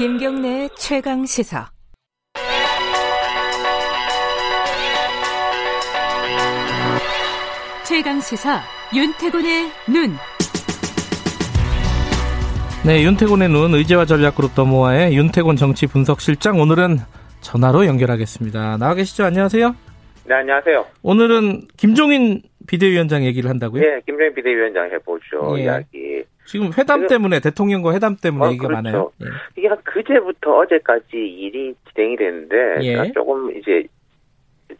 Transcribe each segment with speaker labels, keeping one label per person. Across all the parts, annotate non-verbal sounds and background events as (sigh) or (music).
Speaker 1: 김경래 최강 시사. 최강 시사 윤태곤의 눈.
Speaker 2: 네, 윤태곤의 눈 의제와 전략 그룹 더모아의 윤태곤 정치 분석 실장 오늘은 전화로 연결하겠습니다. 나와 계시죠? 안녕하세요.
Speaker 3: 네, 안녕하세요.
Speaker 2: 오늘은 김종인 비대위원장 얘기를 한다고요?
Speaker 3: 네, 김종인 비대위원장 해보죠.
Speaker 2: 예.
Speaker 3: 이야기.
Speaker 2: 지금 회담 때문에 대통령과 회담 때문에
Speaker 3: 어,
Speaker 2: 얘기가
Speaker 3: 그렇죠.
Speaker 2: 많아요. 예.
Speaker 3: 이게 한 그제부터 어제까지 일이 진행이 됐는데
Speaker 2: 예.
Speaker 3: 제가 조금 이제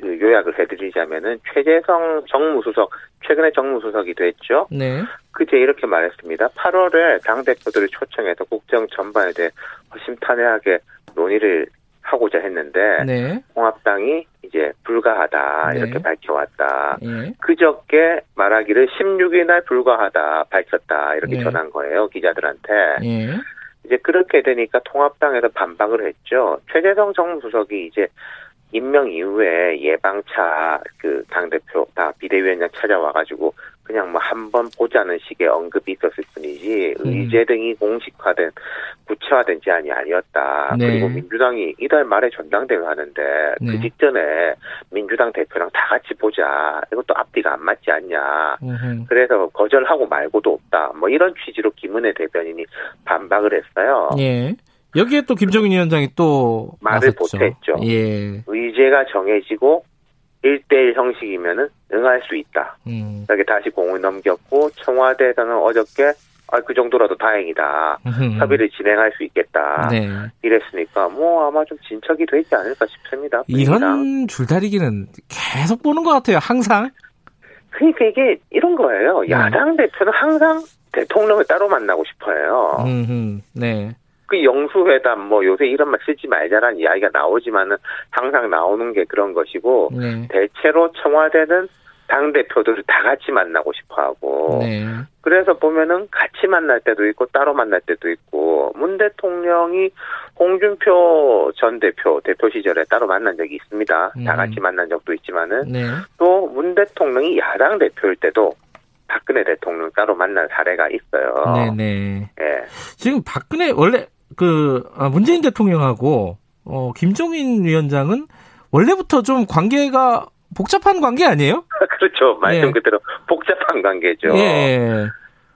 Speaker 3: 그 요약을 해드리자면은 최재성 정무수석 최근에 정무수석이 됐죠.
Speaker 2: 네.
Speaker 3: 그제 이렇게 말했습니다. 8월에 당 대표들을 초청해서 국정 전반에 대해 허심탄회하게 논의를 하고자 했는데
Speaker 2: 네.
Speaker 3: 통합당이 이제 불가하다
Speaker 2: 네.
Speaker 3: 이렇게 밝혀왔다.
Speaker 2: 예.
Speaker 3: 그저께 말하기를 16일 날 불가하다 밝혔다 이렇게
Speaker 2: 네.
Speaker 3: 전한 거예요 기자들한테
Speaker 2: 예.
Speaker 3: 이제 그렇게 되니까 통합당에서 반박을 했죠 최재성 정무수석이 이제 임명 이후에 예방차 그 당 대표 다 비대위원장 찾아와가지고 그냥 뭐 한 번 보자는 식의 언급이 있었을 뿐이 지
Speaker 2: 음.
Speaker 3: 의제 등이 공식화된 구체화된 제안이 아니었다.
Speaker 2: 네.
Speaker 3: 그리고 민주당이 이달 말에 전당대회 하는데
Speaker 2: 네.
Speaker 3: 그 직전에 민주당 대표랑 다 같이 보자. 이것도 앞뒤가 안 맞지 않냐.
Speaker 2: 음흠.
Speaker 3: 그래서 거절하고 말고도 없다. 뭐 이런 취지로 김은혜 대변인이 반박을 했어요.
Speaker 2: 예. 여기에 또 김종인 위원장이 또
Speaker 3: 말을
Speaker 2: 나섰죠.
Speaker 3: 못했죠.
Speaker 2: 예.
Speaker 3: 의제가 정해지고 1대1 형식이면은 응할 수 있다.
Speaker 2: 음.
Speaker 3: 이렇게 다시 공을 넘겼고 청와대에서는 어저께 아, 그 정도라도 다행이다.
Speaker 2: 음흠.
Speaker 3: 협의를 진행할 수 있겠다.
Speaker 2: 네.
Speaker 3: 이랬으니까 뭐 아마 좀 진척이 되지 않을까 싶습니다.
Speaker 2: 이런 줄다리기는 계속 보는 것 같아요. 항상.
Speaker 3: 그러니까 이게 이런 거예요.
Speaker 2: 네.
Speaker 3: 야당 대표는 항상 대통령을 따로 만나고 싶어요.
Speaker 2: 음흠. 네.
Speaker 3: 그 영수회담 뭐 요새 이런 말 쓰지 말자라는 이야기가 나오지만은 항상 나오는 게 그런 것이고
Speaker 2: 네.
Speaker 3: 대체로 청와대는 당 대표들을 다 같이 만나고 싶어하고
Speaker 2: 네.
Speaker 3: 그래서 보면은 같이 만날 때도 있고 따로 만날 때도 있고 문 대통령이 홍준표 전 대표 대표 시절에 따로 만난 적이 있습니다.
Speaker 2: 음.
Speaker 3: 다 같이 만난 적도 있지만은
Speaker 2: 네.
Speaker 3: 또문 대통령이 야당 대표일 때도 박근혜 대통령 따로 만난 사례가 있어요.
Speaker 2: 네. 네.
Speaker 3: 예.
Speaker 2: 지금 박근혜 원래 그 아, 문재인 대통령하고 어, 김종인 위원장은 원래부터 좀 관계가 복잡한 관계 아니에요? (laughs)
Speaker 3: 그렇죠. 말씀
Speaker 2: 예.
Speaker 3: 그대로 복잡한 관계죠.
Speaker 2: 예.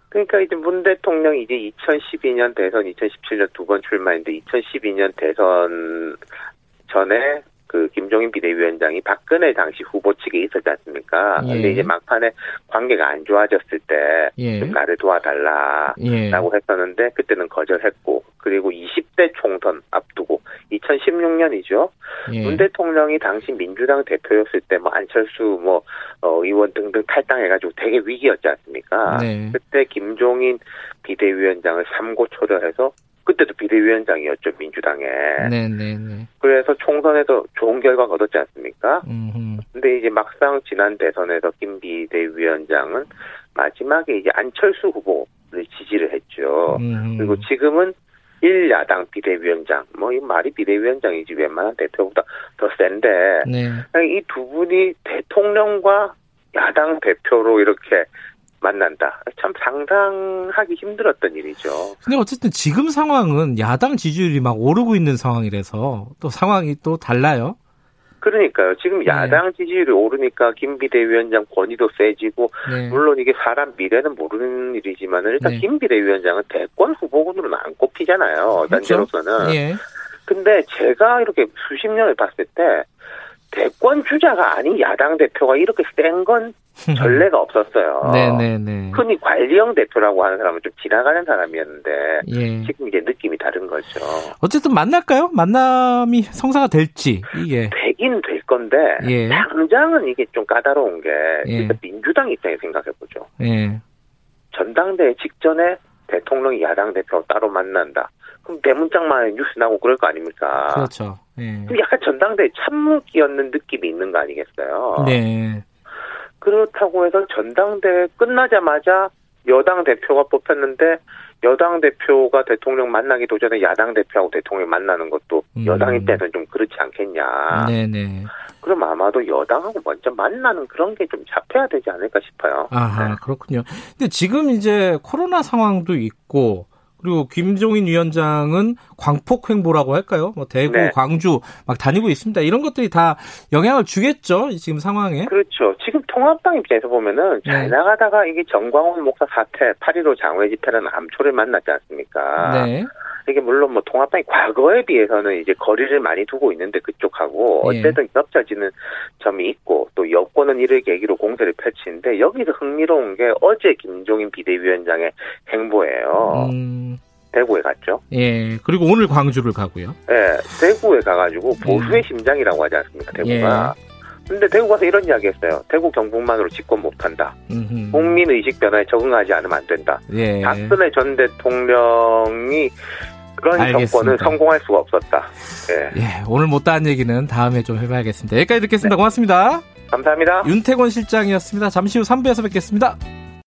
Speaker 3: 그러니까 이제 문 대통령이 이제 2012년 대선, 2017년 두 번 출마했는데 2012년 대선 전에 그 김종인 비대위원장이 박근혜 당시 후보 측에 있었지 않습니까?
Speaker 2: 예.
Speaker 3: 근데 이제 막판에 관계가 안 좋아졌을 때
Speaker 2: 예.
Speaker 3: 좀 나를 도와달라.
Speaker 2: 예.
Speaker 3: 라고 했었는데 그때는 거절했고 그리고 20대 총선 앞두고 2016년이죠.
Speaker 2: 예.
Speaker 3: 문 대통령이 당시 민주당 대표였을 때 뭐 안철수 뭐 어, 의원 등등 탈당해가지고 되게 위기였지 않습니까?
Speaker 2: 네.
Speaker 3: 그때 김종인 비대위원장을 삼고 초려해서 그때도 비대위원장이었죠 민주당에.
Speaker 2: 네, 네, 네.
Speaker 3: 그래서 총선에서 좋은 결과 가 얻었지 않습니까?
Speaker 2: 음.
Speaker 3: 근데 이제 막상 지난 대선에서 김 비대위원장은 마지막에 이제 안철수 후보를 지지를 했죠.
Speaker 2: 음.
Speaker 3: 그리고 지금은 1야당 비대위원장, 뭐, 이 말이 비대위원장이지 웬만한 대표보다 더 센데,
Speaker 2: 네.
Speaker 3: 이두 분이 대통령과 야당 대표로 이렇게 만난다. 참 상상하기 힘들었던 일이죠.
Speaker 2: 근데 어쨌든 지금 상황은 야당 지지율이 막 오르고 있는 상황이라서 또 상황이 또 달라요.
Speaker 3: 그러니까요. 지금
Speaker 2: 네.
Speaker 3: 야당 지지율이 오르니까 김 비대위원장 권위도 세지고,
Speaker 2: 네.
Speaker 3: 물론 이게 사람 미래는 모르는 일이지만 일단
Speaker 2: 네.
Speaker 3: 김 비대위원장은 대권 후보군으로는 안 꼽히잖아요.
Speaker 2: 그렇죠.
Speaker 3: 현재로서는.
Speaker 2: 예.
Speaker 3: 근데 제가 이렇게 수십 년을 봤을 때 대권 주자가 아닌 야당 대표가 이렇게 센 건 (laughs) 전례가 없었어요.
Speaker 2: 네, 네, 네.
Speaker 3: 흔히 관리형 대표라고 하는 사람은 좀 지나가는 사람이었는데
Speaker 2: 예.
Speaker 3: 지금 이제 느낌이 다른 거죠.
Speaker 2: 어쨌든 만날까요? 만남이 성사가 될지 이게
Speaker 3: 되긴 될 건데
Speaker 2: 예.
Speaker 3: 당장은 이게 좀 까다로운 게
Speaker 2: 예.
Speaker 3: 민주당 입장에 생각해 보죠.
Speaker 2: 예.
Speaker 3: 전당대회 직전에 대통령이 야당 대표 따로 만난다. 그럼 대문짝만 뉴스 나고 그럴 거 아닙니까?
Speaker 2: 그렇죠. 예.
Speaker 3: 그럼 약간 전당대회 참묵이었는 느낌이 있는 거 아니겠어요?
Speaker 2: 네.
Speaker 3: 그렇다고 해서 전당대회 끝나자마자 여당 대표가 뽑혔는데 여당 대표가 대통령 만나기 도 전에 야당 대표하고 대통령 만나는 것도
Speaker 2: 음.
Speaker 3: 여당 입장에서는 좀 그렇지 않겠냐.
Speaker 2: 네, 네.
Speaker 3: 그럼 아마도 여당하고 먼저 만나는 그런 게 좀 잡혀야 되지 않을까 싶어요.
Speaker 2: 아하,
Speaker 3: 네.
Speaker 2: 그렇군요. 근데 지금 이제 코로나 상황도 있고 그리고 김종인 위원장은 광폭 횡보라고 할까요? 뭐 대구,
Speaker 3: 네.
Speaker 2: 광주 막 다니고 있습니다. 이런 것들이 다 영향을 주겠죠. 지금 상황에.
Speaker 3: 그렇죠. 지금 통합당 입장에서 보면은 잘
Speaker 2: 네.
Speaker 3: 나가다가 이게 정광훈 목사 사태, 8.15 장외 집회라는 암초를 만났지 않습니까?
Speaker 2: 네.
Speaker 3: 이게 물론 뭐 통합당이 과거에 비해서는 이제 거리를 많이 두고 있는데 그쪽하고
Speaker 2: 예.
Speaker 3: 어쨌든 겹쳐지는 점이 있고 또 여권은 이를 계기로 공세를 펼치는데 여기서 흥미로운 게 어제 김종인 비대위원장의 행보예요.
Speaker 2: 음,
Speaker 3: 대구에 갔죠.
Speaker 2: 예. 그리고 오늘 광주를 가고요.
Speaker 3: 예, 대구에 가가지고
Speaker 2: 음.
Speaker 3: 보수의 심장이라고 하지 않습니까, 대구가. 근데 대구 가서 이런 이야기 했어요. 대구 경북만으로 집권 못한다.
Speaker 2: 음흠.
Speaker 3: 국민 의식 변화에 적응하지 않으면 안 된다.
Speaker 2: 예.
Speaker 3: 박근혜 전 대통령이 그런
Speaker 2: 알겠습니다.
Speaker 3: 정권을 성공할 수가 없었다. 예.
Speaker 2: 예, 오늘 못다한 얘기는 다음에 좀 해봐야겠습니다. 여기까지 듣겠습니다. 고맙습니다.
Speaker 3: 감사합니다.
Speaker 2: 윤태권 실장이었습니다. 잠시 후 3부에서 뵙겠습니다.